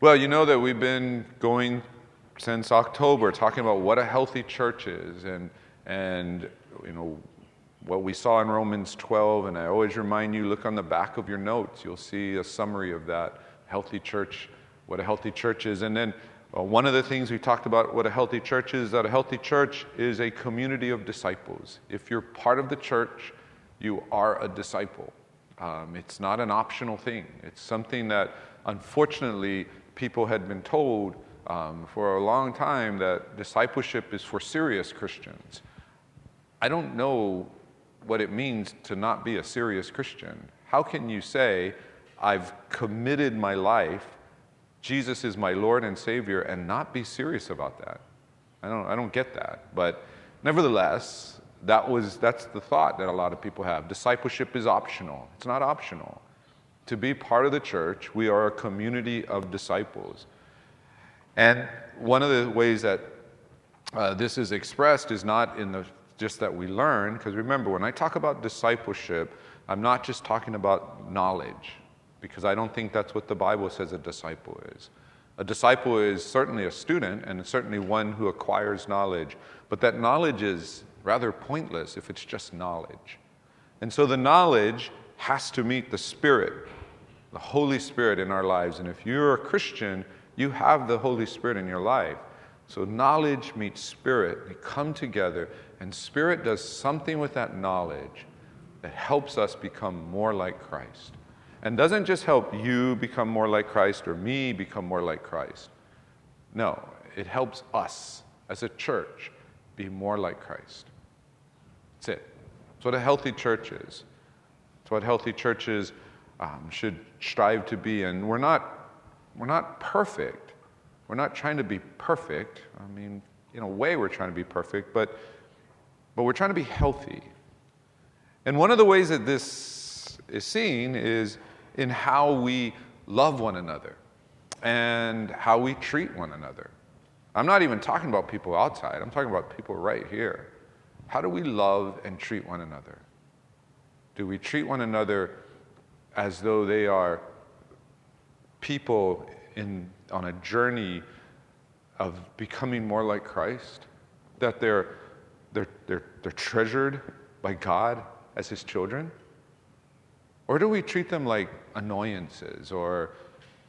Well, you know that we've been going since October talking about what a healthy church is and, and you know, what we saw in Romans 12. And I always remind you look on the back of your notes, you'll see a summary of that healthy church, what a healthy church is. And then uh, one of the things we talked about what a healthy church is that a healthy church is a community of disciples. If you're part of the church, you are a disciple. Um, it's not an optional thing. It's something that, unfortunately, people had been told um, for a long time that discipleship is for serious Christians. I don't know what it means to not be a serious Christian. How can you say, I've committed my life, Jesus is my Lord and Savior, and not be serious about that? I don't, I don't get that. But nevertheless, that was, that's the thought that a lot of people have. Discipleship is optional. It's not optional. To be part of the church, we are a community of disciples. And one of the ways that uh, this is expressed is not in the just that we learn, because remember, when I talk about discipleship, I'm not just talking about knowledge, because I don't think that's what the Bible says a disciple is. A disciple is certainly a student and certainly one who acquires knowledge, but that knowledge is rather pointless if it's just knowledge. And so the knowledge has to meet the Spirit, the Holy Spirit in our lives. And if you're a Christian, you have the Holy Spirit in your life. So knowledge meets spirit. They come together, and spirit does something with that knowledge that helps us become more like Christ. And doesn't just help you become more like Christ or me become more like Christ. No, it helps us as a church be more like Christ. That's it. That's what a healthy church is. It's what healthy churches um, should strive to be. And we're not, we're not perfect. We're not trying to be perfect. I mean, in a way, we're trying to be perfect, but, but we're trying to be healthy. And one of the ways that this is seen is in how we love one another and how we treat one another. I'm not even talking about people outside, I'm talking about people right here. How do we love and treat one another? Do we treat one another as though they are people in, on a journey of becoming more like Christ? That they're, they're, they're, they're treasured by God as His children? Or do we treat them like annoyances or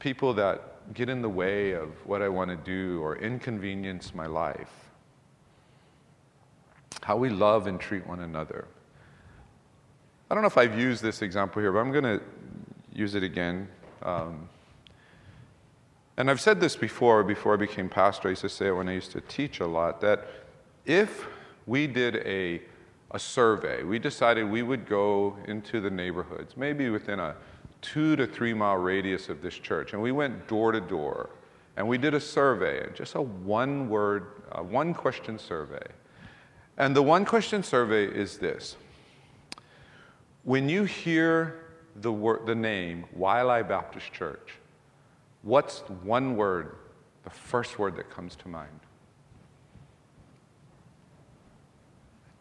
people that get in the way of what I want to do or inconvenience my life? How we love and treat one another. I don't know if I've used this example here, but I'm going to use it again. Um, and I've said this before, before I became pastor. I used to say it when I used to teach a lot that if we did a a survey. We decided we would go into the neighborhoods, maybe within a two to three mile radius of this church, and we went door to door and we did a survey, just a one word, uh, one question survey. And the one question survey is this When you hear the, word, the name Waialae Baptist Church, what's one word, the first word that comes to mind?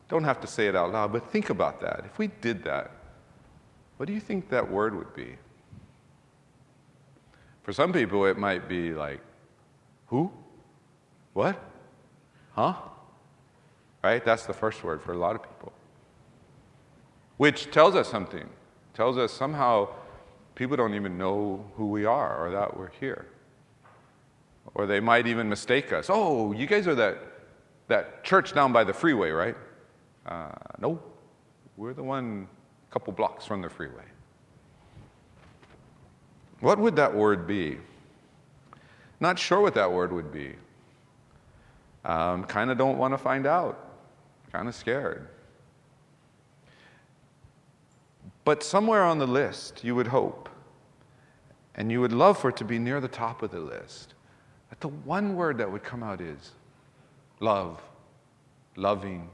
Don't have to say it out loud, but think about that. If we did that, what do you think that word would be? For some people, it might be like, who? What? Huh? Right? That's the first word for a lot of people. Which tells us something. Tells us somehow people don't even know who we are or that we're here. Or they might even mistake us. Oh, you guys are that, that church down by the freeway, right? Uh, no, we're the one a couple blocks from the freeway. What would that word be? Not sure what that word would be. Um, kind of don't want to find out. Kind of scared. But somewhere on the list, you would hope, and you would love for it to be near the top of the list, that the one word that would come out is love, loving,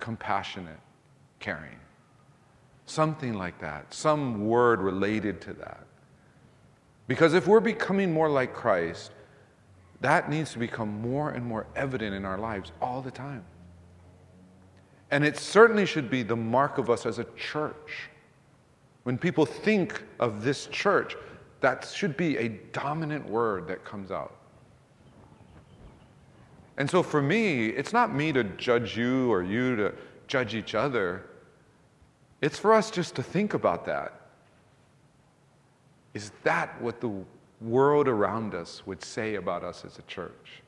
compassionate, caring. Something like that, some word related to that. Because if we're becoming more like Christ, that needs to become more and more evident in our lives all the time. And it certainly should be the mark of us as a church. When people think of this church, That should be a dominant word that comes out. And so for me, it's not me to judge you or you to judge each other. It's for us just to think about that. Is that what the world around us would say about us as a church?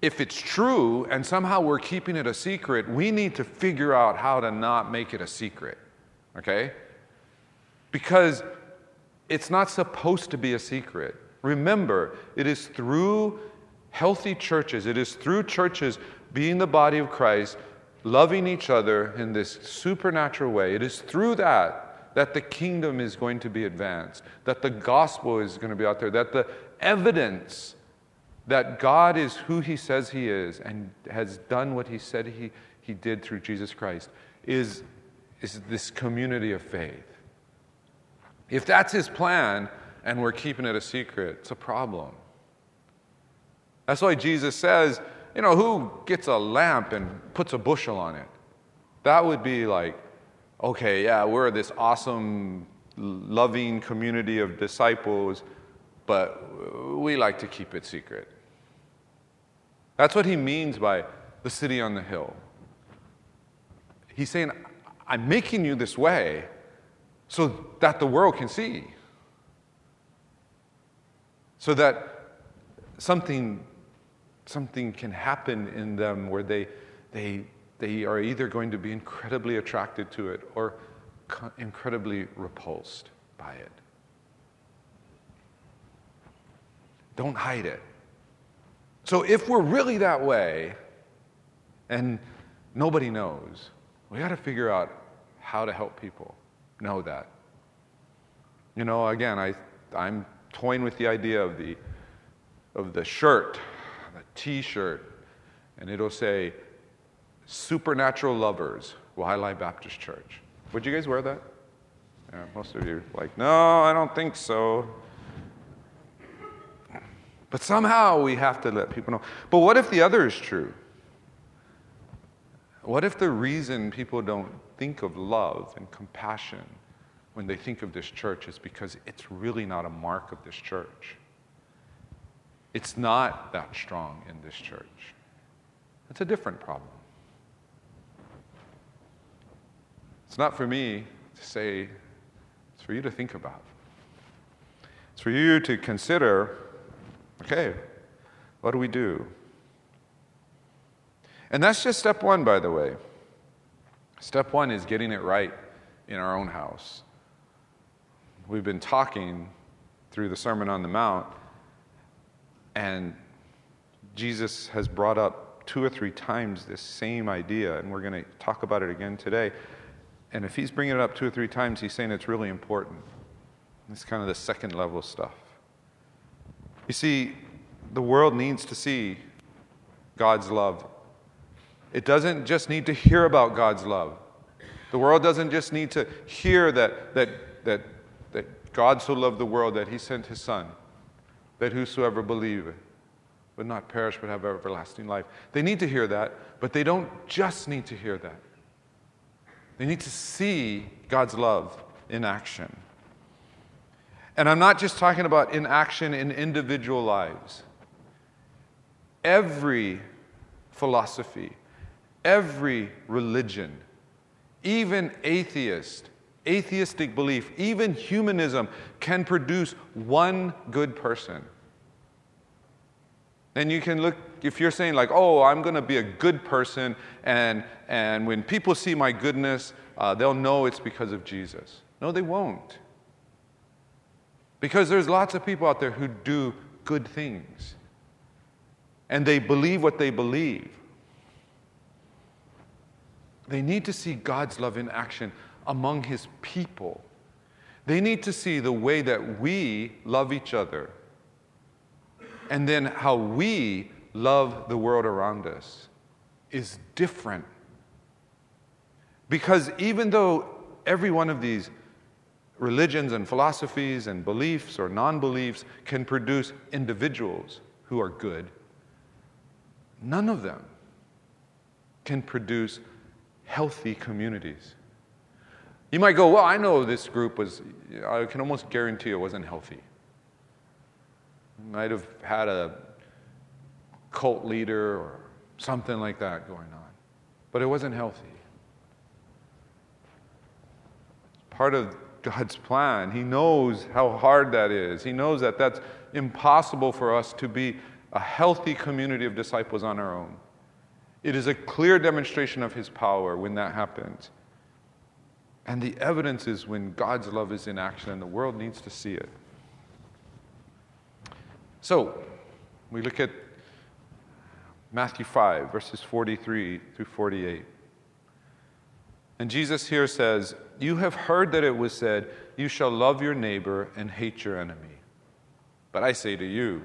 If it's true and somehow we're keeping it a secret, we need to figure out how to not make it a secret. Okay? Because it's not supposed to be a secret. Remember, it is through healthy churches, it is through churches being the body of Christ, loving each other in this supernatural way. It is through that that the kingdom is going to be advanced, that the gospel is going to be out there, that the evidence that God is who he says he is and has done what he said he, he did through Jesus Christ is, is this community of faith. If that's his plan and we're keeping it a secret, it's a problem. That's why Jesus says, you know, who gets a lamp and puts a bushel on it? That would be like, okay, yeah, we're this awesome, loving community of disciples, but we like to keep it secret. That's what he means by the city on the hill. He's saying, I'm making you this way so that the world can see. So that something, something can happen in them where they, they, they are either going to be incredibly attracted to it or incredibly repulsed by it. Don't hide it. So if we're really that way and nobody knows, we got to figure out how to help people know that. You know, again, I, I'm toying with the idea of the, of the shirt, the t shirt, and it'll say, Supernatural Lovers, Waialae Baptist Church. Would you guys wear that? Yeah, most of you are like, no, I don't think so. But somehow we have to let people know. But what if the other is true? What if the reason people don't think of love and compassion when they think of this church is because it's really not a mark of this church? It's not that strong in this church. It's a different problem. It's not for me to say, it's for you to think about. It's for you to consider okay, what do we do? And that's just step one, by the way. Step one is getting it right in our own house. We've been talking through the Sermon on the Mount, and Jesus has brought up two or three times this same idea, and we're going to talk about it again today. And if he's bringing it up two or three times, he's saying it's really important. It's kind of the second level stuff. You see, the world needs to see God's love it doesn't just need to hear about God's love. The world doesn't just need to hear that, that, that, that God so loved the world that he sent his Son, that whosoever believe would not perish but have everlasting life. They need to hear that, but they don't just need to hear that. They need to see God's love in action. And I'm not just talking about in action in individual lives. Every philosophy, every religion, even atheist, atheistic belief, even humanism can produce one good person. And you can look, if you're saying, like, oh, I'm going to be a good person, and, and when people see my goodness, uh, they'll know it's because of Jesus. No, they won't. Because there's lots of people out there who do good things, and they believe what they believe. They need to see God's love in action among His people. They need to see the way that we love each other and then how we love the world around us is different. Because even though every one of these religions and philosophies and beliefs or non beliefs can produce individuals who are good, none of them can produce healthy communities. You might go, Well, I know this group was, I can almost guarantee it wasn't healthy. Might have had a cult leader or something like that going on, but it wasn't healthy. Part of God's plan. He knows how hard that is. He knows that that's impossible for us to be a healthy community of disciples on our own. It is a clear demonstration of His power when that happens. And the evidence is when God's love is in action and the world needs to see it. So, we look at Matthew 5, verses 43 through 48. And Jesus here says, You have heard that it was said, You shall love your neighbor and hate your enemy. But I say to you,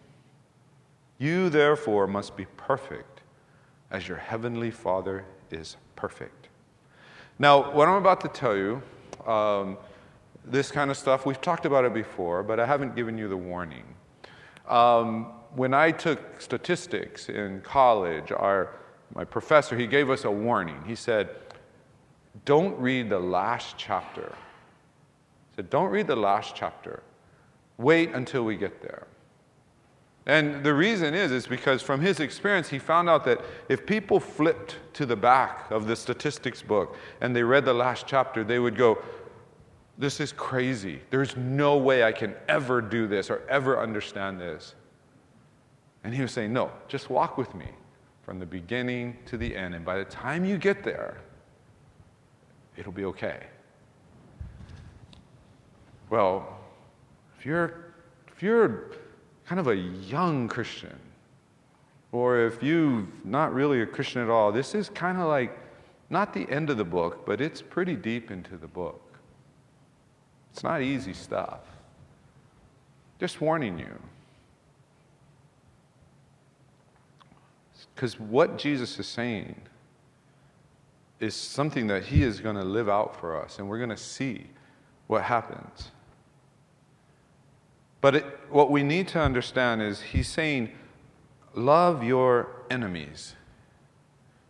You, therefore, must be perfect as your heavenly Father is perfect. Now, what I'm about to tell you, um, this kind of stuff, we've talked about it before, but I haven't given you the warning. Um, when I took statistics in college, our, my professor, he gave us a warning. He said, don't read the last chapter. He said, Don't read the last chapter. Wait until we get there. And the reason is, is because from his experience, he found out that if people flipped to the back of the statistics book and they read the last chapter, they would go, This is crazy. There's no way I can ever do this or ever understand this. And he was saying, No, just walk with me from the beginning to the end. And by the time you get there, it'll be okay. Well, if you're, if you're kind of a young Christian, or if you're not really a Christian at all, this is kind of like not the end of the book, but it's pretty deep into the book. It's not easy stuff. Just warning you. Because what Jesus is saying is something that He is going to live out for us, and we're going to see what happens. But it, what we need to understand is He's saying, Love your enemies.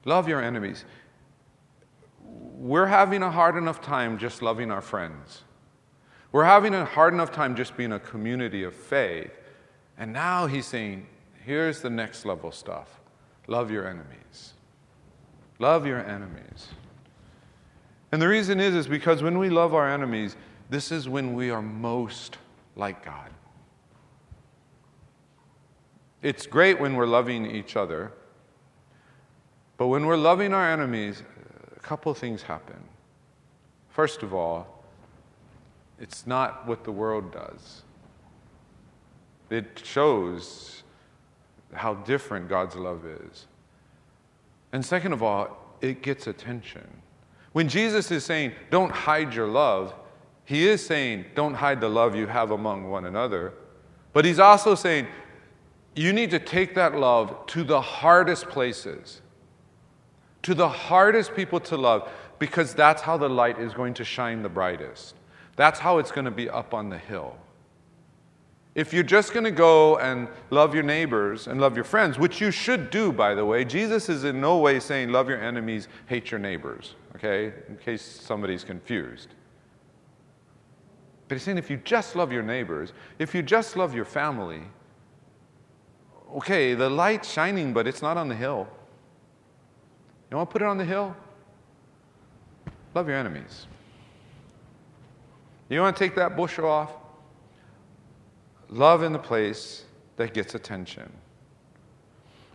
Love your enemies. We're having a hard enough time just loving our friends. We're having a hard enough time just being a community of faith. And now he's saying, here's the next level stuff love your enemies. Love your enemies. And the reason is, is because when we love our enemies, this is when we are most like God. It's great when we're loving each other, but when we're loving our enemies, a couple things happen. First of all, it's not what the world does. It shows how different God's love is. And second of all, it gets attention. When Jesus is saying, don't hide your love, he is saying, don't hide the love you have among one another. But he's also saying, you need to take that love to the hardest places, to the hardest people to love, because that's how the light is going to shine the brightest. That's how it's going to be up on the hill. If you're just going to go and love your neighbors and love your friends, which you should do, by the way, Jesus is in no way saying love your enemies, hate your neighbors, okay, in case somebody's confused. But he's saying if you just love your neighbors, if you just love your family, okay, the light's shining, but it's not on the hill. You want to put it on the hill? Love your enemies. You want to take that bushel off? love in the place that gets attention.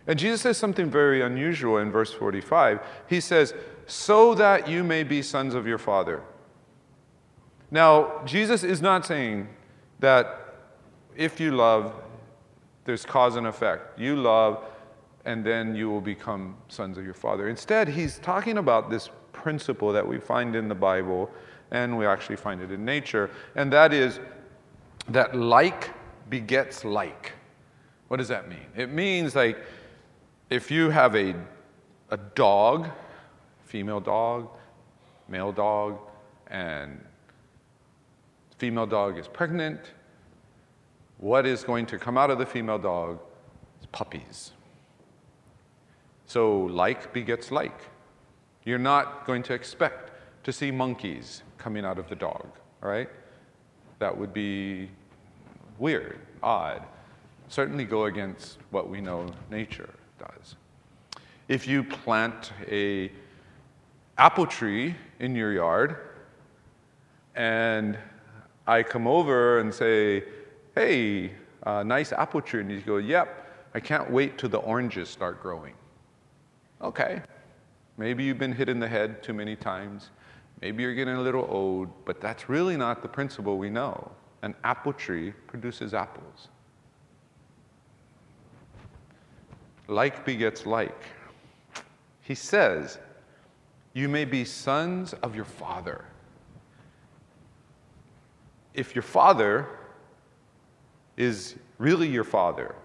And Jesus says something very unusual in verse 45. He says, So that you may be sons of your Father. Now, Jesus is not saying that if you love, there's cause and effect. You love, and then you will become sons of your Father. Instead, he's talking about this principle that we find in the Bible and we actually find it in nature, and that is that like begets like. What does that mean? It means like if you have a, a dog, female dog, male dog, and female dog is pregnant, what is going to come out of the female dog is puppies. So, like begets like. You're not going to expect to see monkeys coming out of the dog, all right? That would be weird, odd. Certainly go against what we know nature does. If you plant a apple tree in your yard and I come over and say, hey, uh, nice apple tree. And you go, yep, I can't wait till the oranges start growing. Okay, maybe you've been hit in the head too many times. Maybe you're getting a little old, but that's really not the principle we know. An apple tree produces apples. Like begets like. He says, You may be sons of your father. If your father is really your father,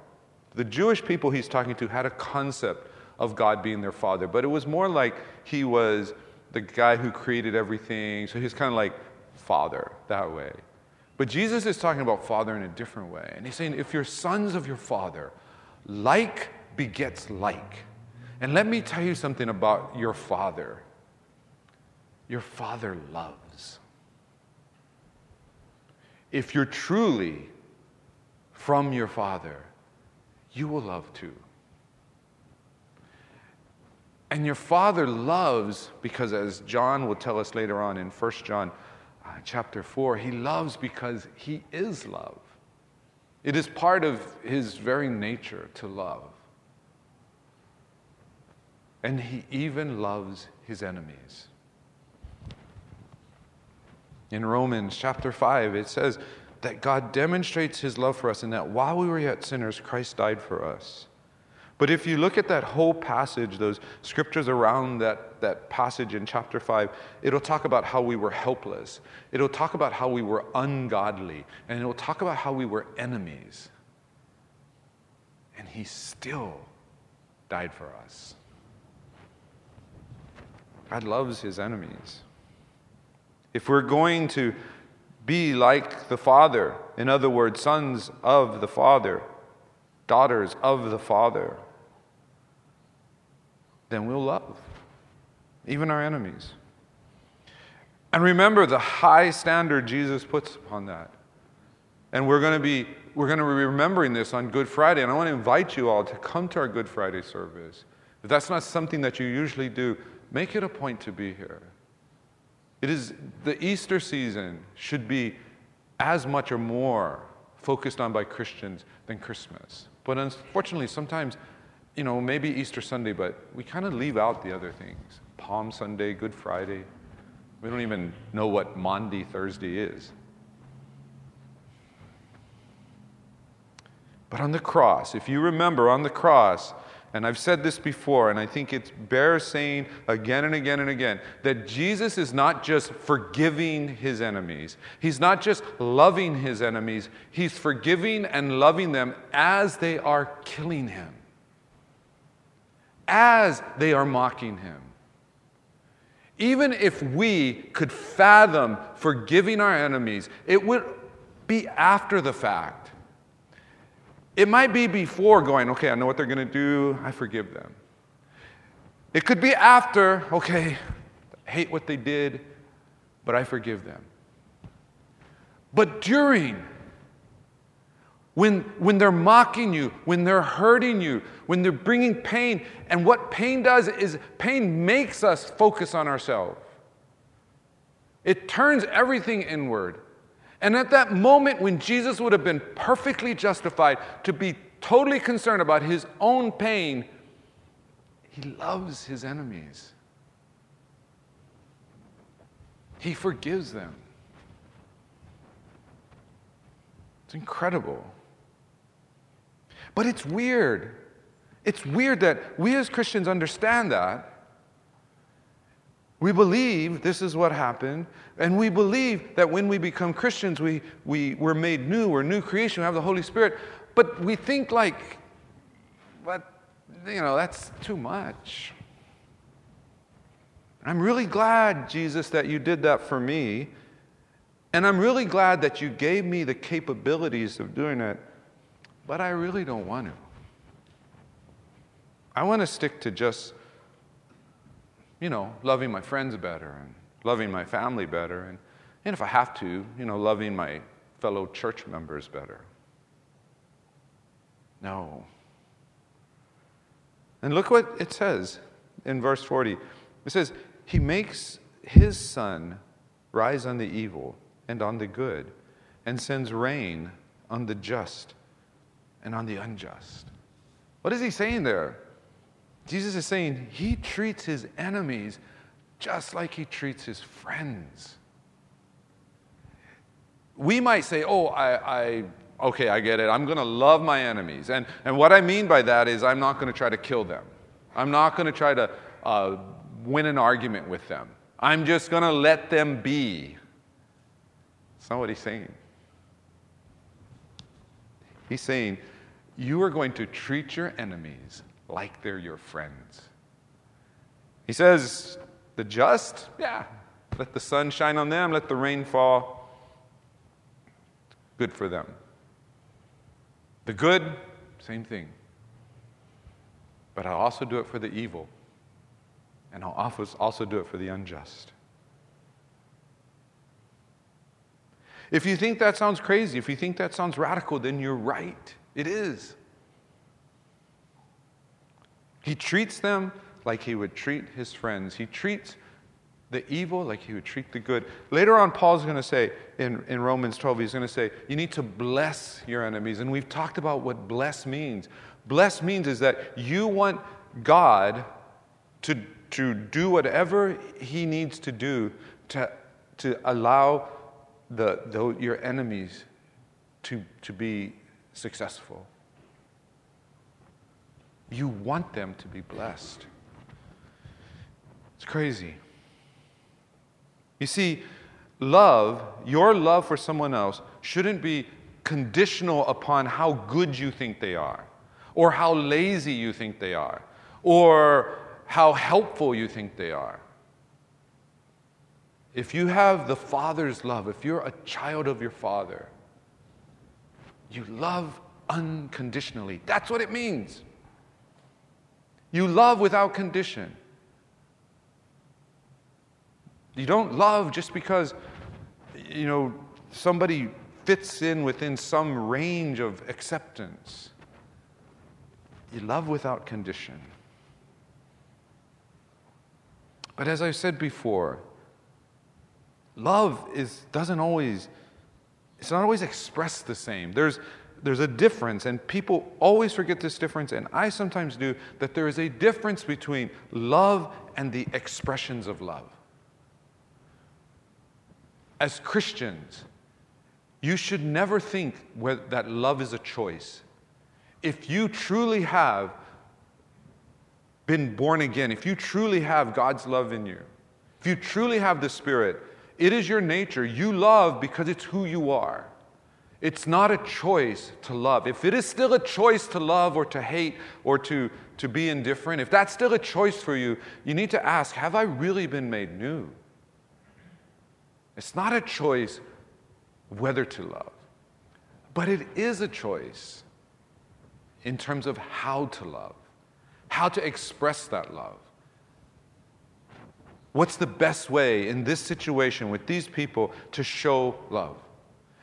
the Jewish people he's talking to had a concept of God being their father, but it was more like he was the guy who created everything. So he's kind of like father that way. But Jesus is talking about father in a different way. And he's saying, if you're sons of your father, like begets like. And let me tell you something about your father. Your father loves. If you're truly from your father, you will love too. And your Father loves because, as John will tell us later on in 1 John uh, chapter 4, he loves because he is love. It is part of his very nature to love. And he even loves his enemies. In Romans chapter 5, it says that God demonstrates his love for us in that while we were yet sinners, Christ died for us. But if you look at that whole passage, those scriptures around that, that passage in chapter 5, it'll talk about how we were helpless. It'll talk about how we were ungodly. And it'll talk about how we were enemies. And he still died for us. God loves his enemies. If we're going to be like the Father, in other words, sons of the Father, daughters of the Father, then we'll love, even our enemies. And remember the high standard Jesus puts upon that. And we're going to be we're going to be remembering this on Good Friday, and I want to invite you all to come to our Good Friday service. If that's not something that you usually do, make it a point to be here. It is the Easter season should be as much or more focused on by Christians than Christmas. But unfortunately, sometimes you know, maybe Easter Sunday, but we kind of leave out the other things. Palm Sunday, Good Friday. We don't even know what Maundy Thursday is. But on the cross, if you remember on the cross, and I've said this before, and I think it bears saying again and again and again that Jesus is not just forgiving his enemies, he's not just loving his enemies, he's forgiving and loving them as they are killing him as they are mocking him. Even if we could fathom forgiving our enemies, it would be after the fact. It might be before going, okay, I know what they're going to do, I forgive them. It could be after, okay, I hate what they did, but I forgive them. But during, when, when they're mocking you, when they're hurting you, when they're bringing pain. And what pain does is pain makes us focus on ourselves, it turns everything inward. And at that moment when Jesus would have been perfectly justified to be totally concerned about his own pain, he loves his enemies. He forgives them. It's incredible. But it's weird. It's weird that we as Christians understand that. We believe this is what happened, and we believe that when we become Christians, we, we, we're made new, we're new creation, we have the Holy Spirit. But we think like, but, you know, that's too much. I'm really glad, Jesus, that you did that for me. And I'm really glad that you gave me the capabilities of doing it, but I really don't want to. I want to stick to just you know, loving my friends better and loving my family better, and, and if I have to, you know, loving my fellow church members better. No. And look what it says in verse 40. It says, He makes His sun rise on the evil and on the good, and sends rain on the just and on the unjust. What is He saying there? Jesus is saying he treats his enemies just like he treats his friends. We might say, oh, I, I okay, I get it. I'm going to love my enemies. And, and what I mean by that is I'm not going to try to kill them. I'm not going to try to uh, win an argument with them. I'm just going to let them be. That's not what he's saying. He's saying, you are going to treat your enemies like they're your friends. He says, the just, yeah, let the sun shine on them, let the rain fall. Good for them. The good, same thing. But I'll also do it for the evil, and I'll also do it for the unjust. If you think that sounds crazy, if you think that sounds radical, then you're right. It is. He treats them like he would treat his friends. He treats the evil like he would treat the good. Later on, Paul's going to say in, in Romans 12, he's going to say, You need to bless your enemies. And we've talked about what bless means. Bless means is that you want God to, to do whatever he needs to do to, to allow the, the, your enemies to, to be successful. You want them to be blessed. It's crazy. You see, love, your love for someone else, shouldn't be conditional upon how good you think they are, or how lazy you think they are, or how helpful you think they are. If you have the Father's love, if you're a child of your Father, you love unconditionally. That's what it means. You love without condition. You don't love just because, you know, somebody fits in within some range of acceptance. You love without condition. But as I said before, love is, doesn't always, it's not always expressed the same. There's, there's a difference, and people always forget this difference, and I sometimes do, that there is a difference between love and the expressions of love. As Christians, you should never think that love is a choice. If you truly have been born again, if you truly have God's love in you, if you truly have the Spirit, it is your nature. You love because it's who you are. It's not a choice to love. If it is still a choice to love or to hate or to, to be indifferent, if that's still a choice for you, you need to ask Have I really been made new? It's not a choice whether to love, but it is a choice in terms of how to love, how to express that love. What's the best way in this situation with these people to show love?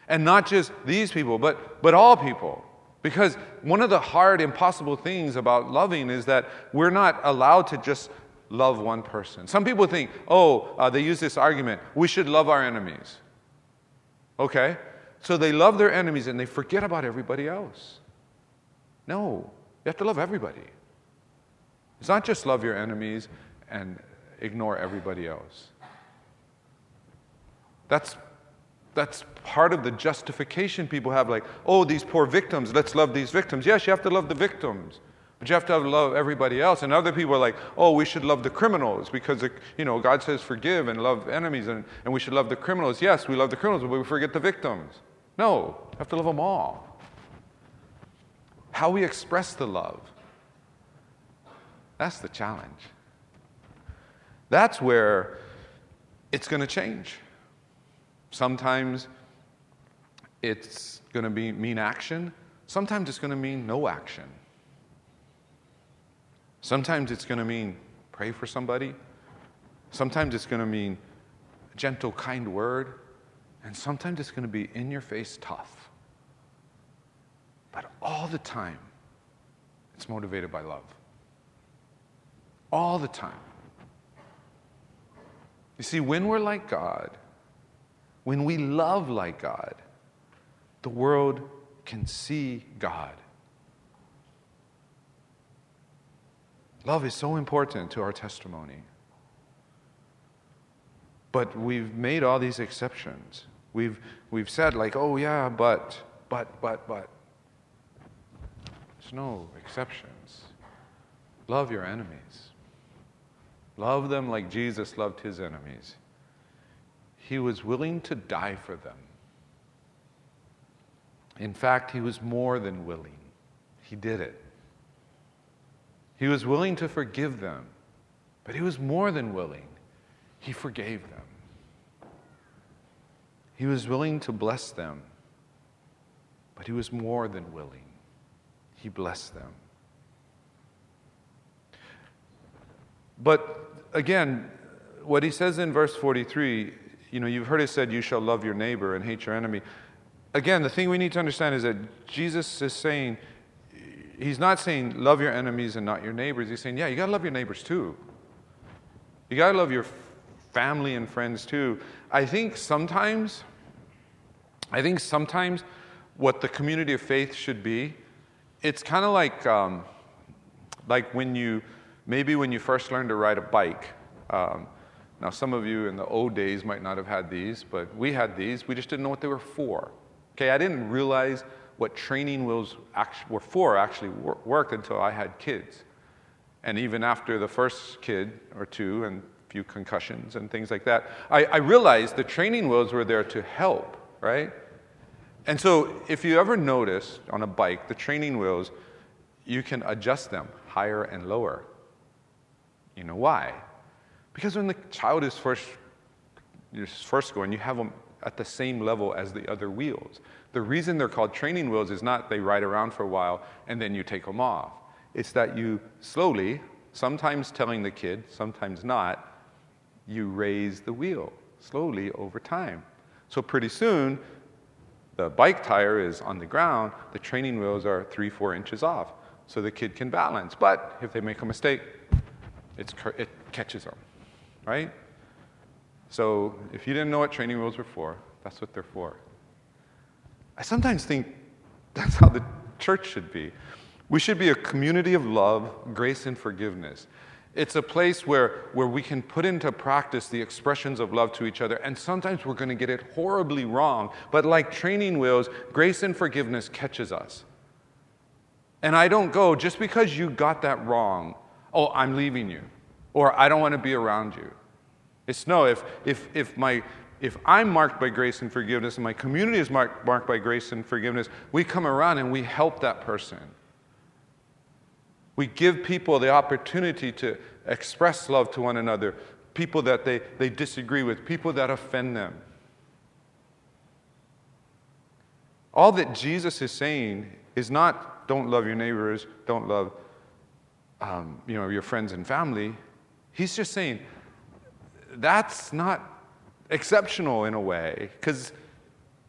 And not just these people, but, but all people. Because one of the hard, impossible things about loving is that we're not allowed to just love one person. Some people think, oh, uh, they use this argument, we should love our enemies. Okay? So they love their enemies and they forget about everybody else. No, you have to love everybody. It's not just love your enemies and ignore everybody else. That's that's part of the justification people have like, oh, these poor victims, let's love these victims. Yes, you have to love the victims. But you have to love everybody else. And other people are like, oh, we should love the criminals because, you know, God says forgive and love enemies and, and we should love the criminals. Yes, we love the criminals, but we forget the victims. No, you have to love them all. How we express the love. That's the challenge. That's where it's going to change. Sometimes it's going to be, mean action. Sometimes it's going to mean no action. Sometimes it's going to mean pray for somebody. Sometimes it's going to mean a gentle, kind word. And sometimes it's going to be in your face tough. But all the time, it's motivated by love. All the time. You see, when we're like God, when we love like God, the world can see God. Love is so important to our testimony. But we've made all these exceptions. We've, we've said, like, oh, yeah, but, but, but, but. There's no exceptions. Love your enemies. Love them like Jesus loved his enemies. He was willing to die for them. In fact, he was more than willing, he did it. He was willing to forgive them, but he was more than willing. He forgave them. He was willing to bless them, but he was more than willing. He blessed them. But again, what he says in verse 43, you know, you've heard it said, You shall love your neighbor and hate your enemy. Again, the thing we need to understand is that Jesus is saying, He's not saying love your enemies and not your neighbors. He's saying, yeah, you got to love your neighbors too. You got to love your family and friends too. I think sometimes, I think sometimes what the community of faith should be, it's kind of like, um, like when you, maybe when you first learned to ride a bike. Um, now, some of you in the old days might not have had these, but we had these. We just didn't know what they were for. Okay, I didn't realize what training wheels were for actually worked until I had kids. And even after the first kid or two and a few concussions and things like that, I, I realized the training wheels were there to help, right? And so if you ever notice on a bike, the training wheels, you can adjust them higher and lower. You know why? Because when the child is first, is first going, you have them at the same level as the other wheels. The reason they're called training wheels is not they ride around for a while and then you take them off. It's that you slowly, sometimes telling the kid, sometimes not, you raise the wheel slowly over time. So pretty soon, the bike tire is on the ground, the training wheels are three, four inches off, so the kid can balance. But if they make a mistake, it catches them, right? So if you didn't know what training wheels were for, that's what they're for. I sometimes think that's how the church should be. We should be a community of love, grace, and forgiveness. It's a place where, where we can put into practice the expressions of love to each other, and sometimes we're going to get it horribly wrong. But like training wheels, grace and forgiveness catches us. And I don't go, just because you got that wrong, oh, I'm leaving you, or I don't want to be around you. It's no, if, if, if my if I'm marked by grace and forgiveness and my community is marked, marked by grace and forgiveness, we come around and we help that person. We give people the opportunity to express love to one another, people that they, they disagree with, people that offend them. All that Jesus is saying is not don't love your neighbors, don't love um, you know, your friends and family. He's just saying that's not exceptional in a way, because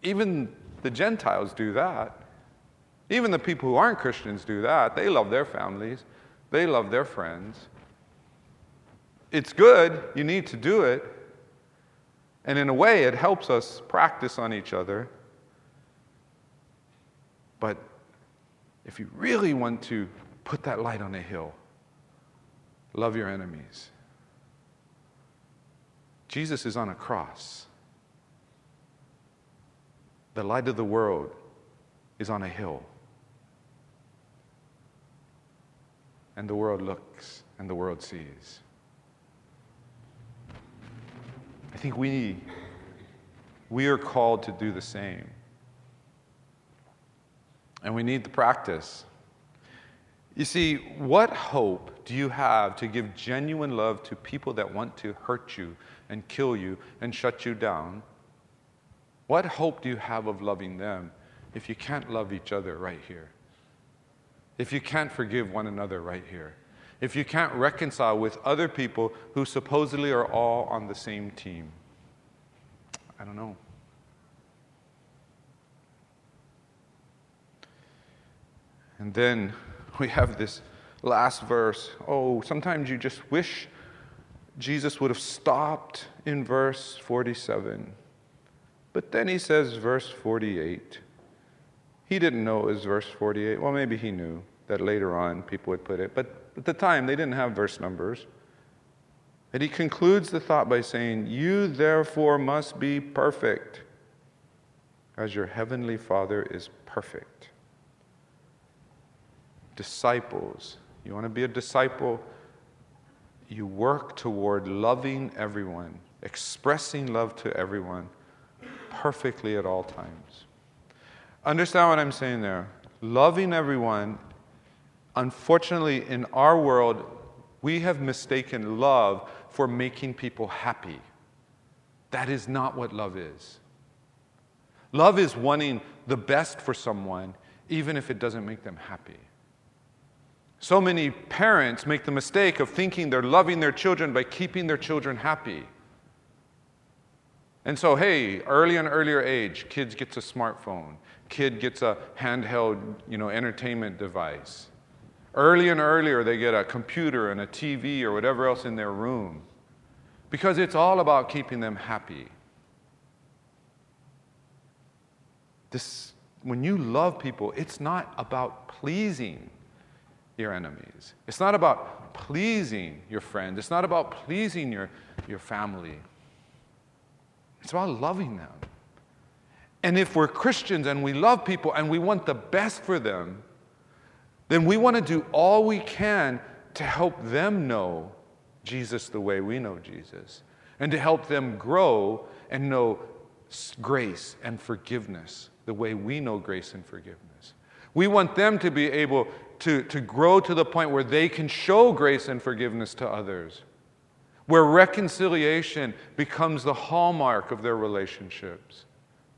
even the Gentiles do that. Even the people who aren't Christians do that. They love their families, they love their friends. It's good, you need to do it. And in a way, it helps us practice on each other. But if you really want to put that light on a hill, love your enemies. Jesus is on a cross. The light of the world is on a hill. and the world looks and the world sees. I think we, we are called to do the same. And we need the practice. You see, what hope do you have to give genuine love to people that want to hurt you and kill you and shut you down? What hope do you have of loving them if you can't love each other right here? If you can't forgive one another right here? If you can't reconcile with other people who supposedly are all on the same team? I don't know. And then we have this last verse. Oh, sometimes you just wish Jesus would have stopped in verse 47. But then he says, verse 48. He didn't know it was verse 48. Well, maybe he knew that later on people would put it. But at the time, they didn't have verse numbers. And he concludes the thought by saying, You therefore must be perfect, as your heavenly Father is perfect disciples. You want to be a disciple? You work toward loving everyone, expressing love to everyone perfectly at all times. Understand what I'm saying there? Loving everyone, unfortunately, in our world, we have mistaken love for making people happy. That is not what love is. Love is wanting the best for someone, even if it doesn't make them happy. So many parents make the mistake of thinking they're loving their children by keeping their children happy. And so, hey, early and earlier age, kids gets a smartphone, kid gets a handheld, you know, entertainment device. Early and earlier, they get a computer and a TV or whatever else in their room because it's all about keeping them happy. This, when you love people, it's not about pleasing your enemies. It's not about pleasing your friends. It's not about pleasing your, your family. It's about loving them. And if we're Christians and we love people and we want the best for them, then we want to do all we can to help them know Jesus the way we know Jesus and to help them grow and know grace and forgiveness the way we know grace and forgiveness. We want them to be able to, to grow to the point where they can show grace and forgiveness to others, where reconciliation becomes the hallmark of their relationships,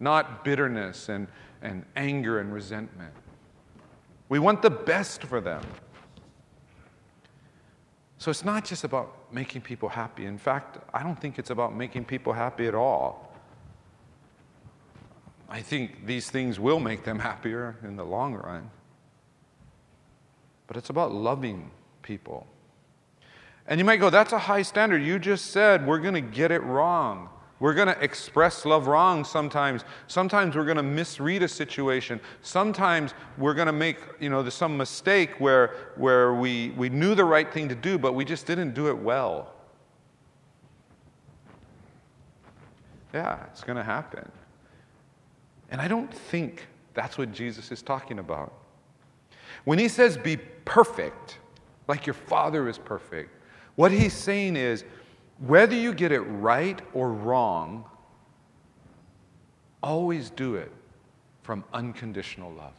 not bitterness and, and anger and resentment. We want the best for them. So it's not just about making people happy. In fact, I don't think it's about making people happy at all. I think these things will make them happier in the long run but it's about loving people. And you might go, that's a high standard. You just said we're going to get it wrong. We're going to express love wrong sometimes. Sometimes we're going to misread a situation. Sometimes we're going to make, you know, some mistake where, where we, we knew the right thing to do, but we just didn't do it well. Yeah, it's going to happen. And I don't think that's what Jesus is talking about. When he says be perfect, like your Father is perfect, what he's saying is whether you get it right or wrong, always do it from unconditional love.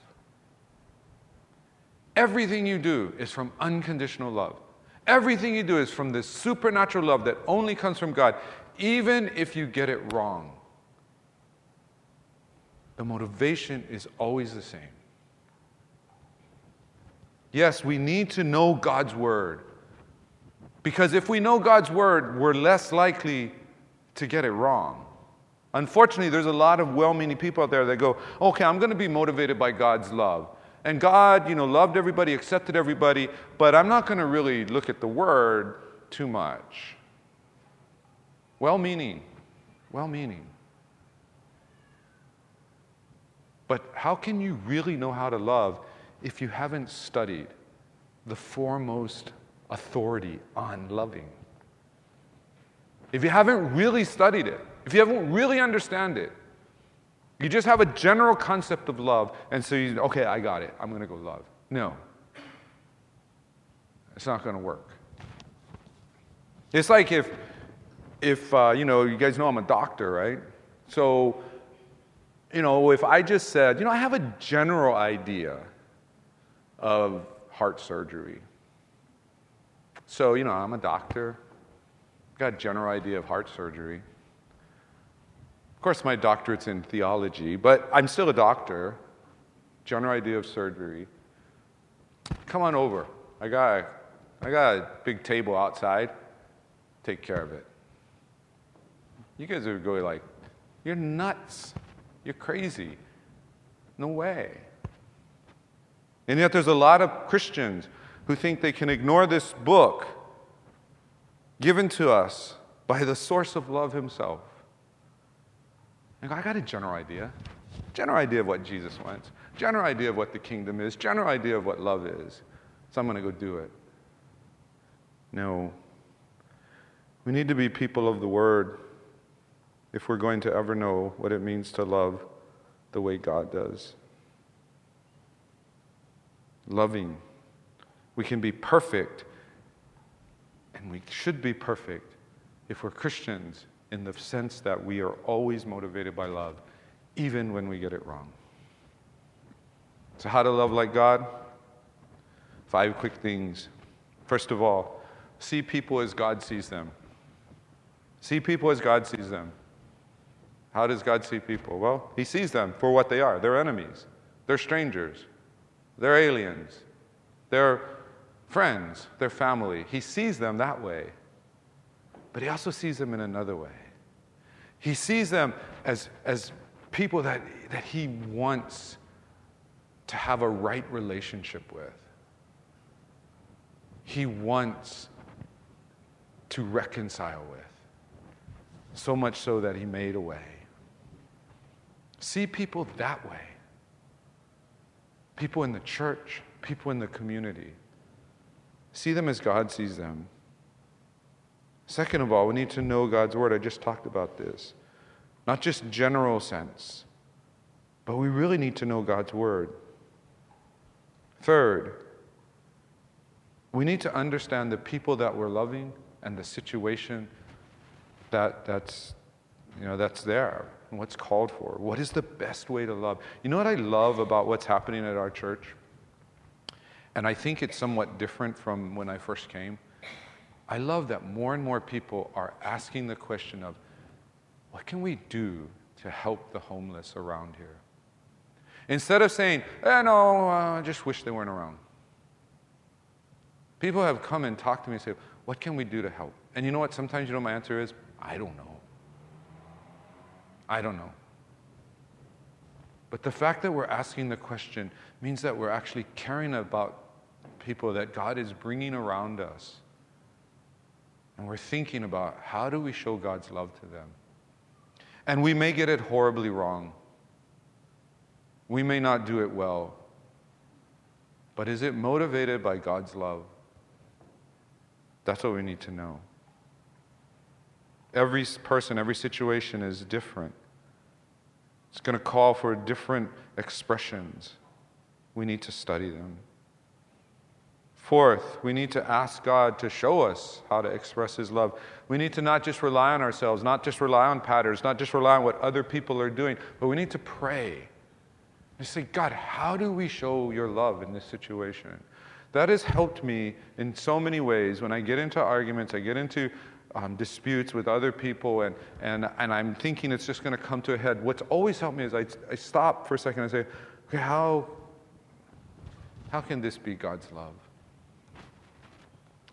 Everything you do is from unconditional love. Everything you do is from this supernatural love that only comes from God, even if you get it wrong. The motivation is always the same Yes, we need to know God's Word. Because if we know God's Word, we're less likely to get it wrong. Unfortunately, there's a lot of well meaning people out there that go, okay, I'm going to be motivated by God's love. And God, you know, loved everybody, accepted everybody, but I'm not going to really look at the Word too much. Well meaning, well meaning. But how can you really know how to love if you haven't studied the foremost authority on loving. If you haven't really studied it, if you haven't really understand it, you just have a general concept of love, and so you, okay, I got it. I'm going to go love. No. It's not going to work. It's like if, if uh, you know, you guys know I'm a doctor, right? So, you know, if I just said, you know, I have a general idea of heart surgery. So, you know, I'm a doctor, got a general idea of heart surgery. Of course, my doctorate's in theology, but I'm still a doctor, general idea of surgery. Come on over. I got a, I got a big table outside. Take care of it. You guys are going like, you're nuts. You're crazy. No way. And yet, there's a lot of Christians who think they can ignore this book given to us by the source of love himself. And I got a general idea. General idea of what Jesus wants. General idea of what the kingdom is. General idea of what love is. So I'm going to go do it. No. We need to be people of the word if we're going to ever know what it means to love the way God does. Loving. We can be perfect, and we should be perfect if we're Christians in the sense that we are always motivated by love, even when we get it wrong. So, how to love like God? Five quick things. First of all, see people as God sees them. See people as God sees them. How does God see people? Well, He sees them for what they are. They're enemies, they're strangers, they're aliens, they're friends, they're family. He sees them that way. But He also sees them in another way. He sees them as, as people that, that He wants to have a right relationship with. He wants to reconcile with. So much so that He made a way. See people that way. People in the church, people in the community. See them as God sees them. Second of all, we need to know God's word. I just talked about this. Not just general sense, but we really need to know God's word. Third, we need to understand the people that we're loving and the situation that, that's, you know, that's there and what's called for. What is the best way to love? You know what I love about what's happening at our church? And I think it's somewhat different from when I first came. I love that more and more people are asking the question of what can we do to help the homeless around here? Instead of saying, eh, no, uh, I just wish they weren't around. People have come and talked to me and say, what can we do to help? And you know what? Sometimes you know my answer is, I don't know. I don't know. But the fact that we're asking the question means that we're actually caring about people that God is bringing around us. And we're thinking about how do we show God's love to them? And we may get it horribly wrong. We may not do it well. But is it motivated by God's love? That's what we need to know. Every person, every situation is different. It's going to call for different expressions. We need to study them. Fourth, we need to ask God to show us how to express His love. We need to not just rely on ourselves, not just rely on patterns, not just rely on what other people are doing, but we need to pray. And say, God, how do we show your love in this situation? That has helped me in so many ways. When I get into arguments, I get into um, disputes with other people, and, and, and I'm thinking it's just going to come to a head. What's always helped me is I, I stop for a second and say, okay, how, how can this be God's love?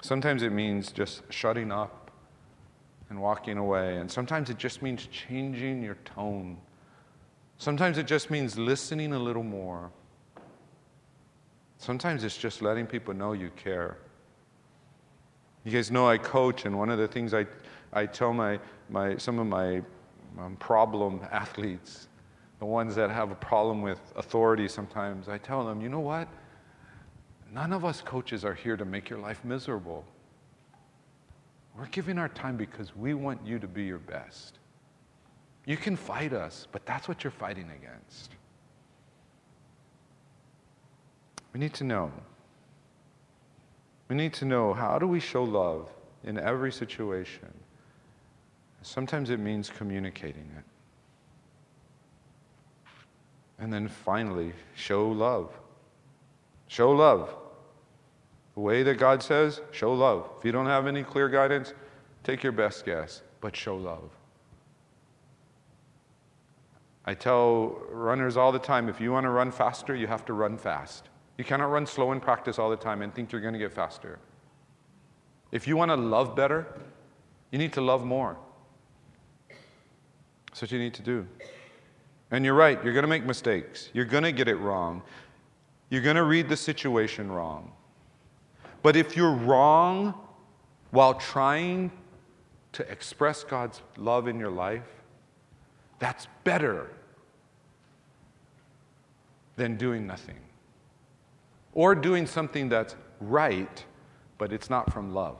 Sometimes it means just shutting up and walking away, and sometimes it just means changing your tone. Sometimes it just means listening a little more. Sometimes it's just letting people know you care. You guys know I coach, and one of the things I, I tell my, my, some of my um, problem athletes, the ones that have a problem with authority sometimes, I tell them, you know what? None of us coaches are here to make your life miserable. We're giving our time because we want you to be your best. You can fight us, but that's what you're fighting against. We need to know We need to know how do we show love in every situation? Sometimes it means communicating it. And then finally, show love. Show love. The way that God says, show love. If you don't have any clear guidance, take your best guess, but show love. I tell runners all the time if you want to run faster, you have to run fast. You cannot run slow in practice all the time and think you're going to get faster. If you want to love better, you need to love more. That's what you need to do. And you're right, you're going to make mistakes. You're going to get it wrong. You're going to read the situation wrong. But if you're wrong while trying to express God's love in your life, that's better than doing nothing. Or doing something that's right, but it's not from love.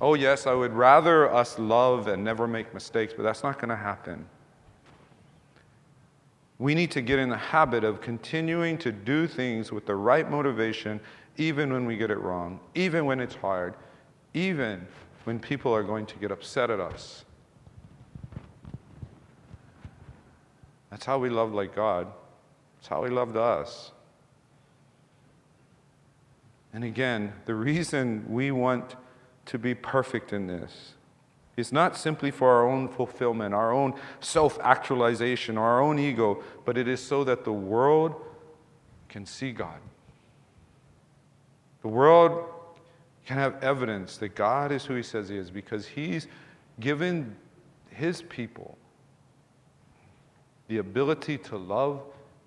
Oh, yes, I would rather us love and never make mistakes, but that's not going to happen. We need to get in the habit of continuing to do things with the right motivation, even when we get it wrong, even when it's hard, even when people are going to get upset at us. That's how we love like God. That's how He loved us. And again, the reason we want to be perfect in this is not simply for our own fulfillment, our own self actualization, our own ego, but it is so that the world can see God. The world can have evidence that God is who He says He is because He's given His people the ability to love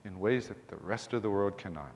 in ways that the rest of the world cannot.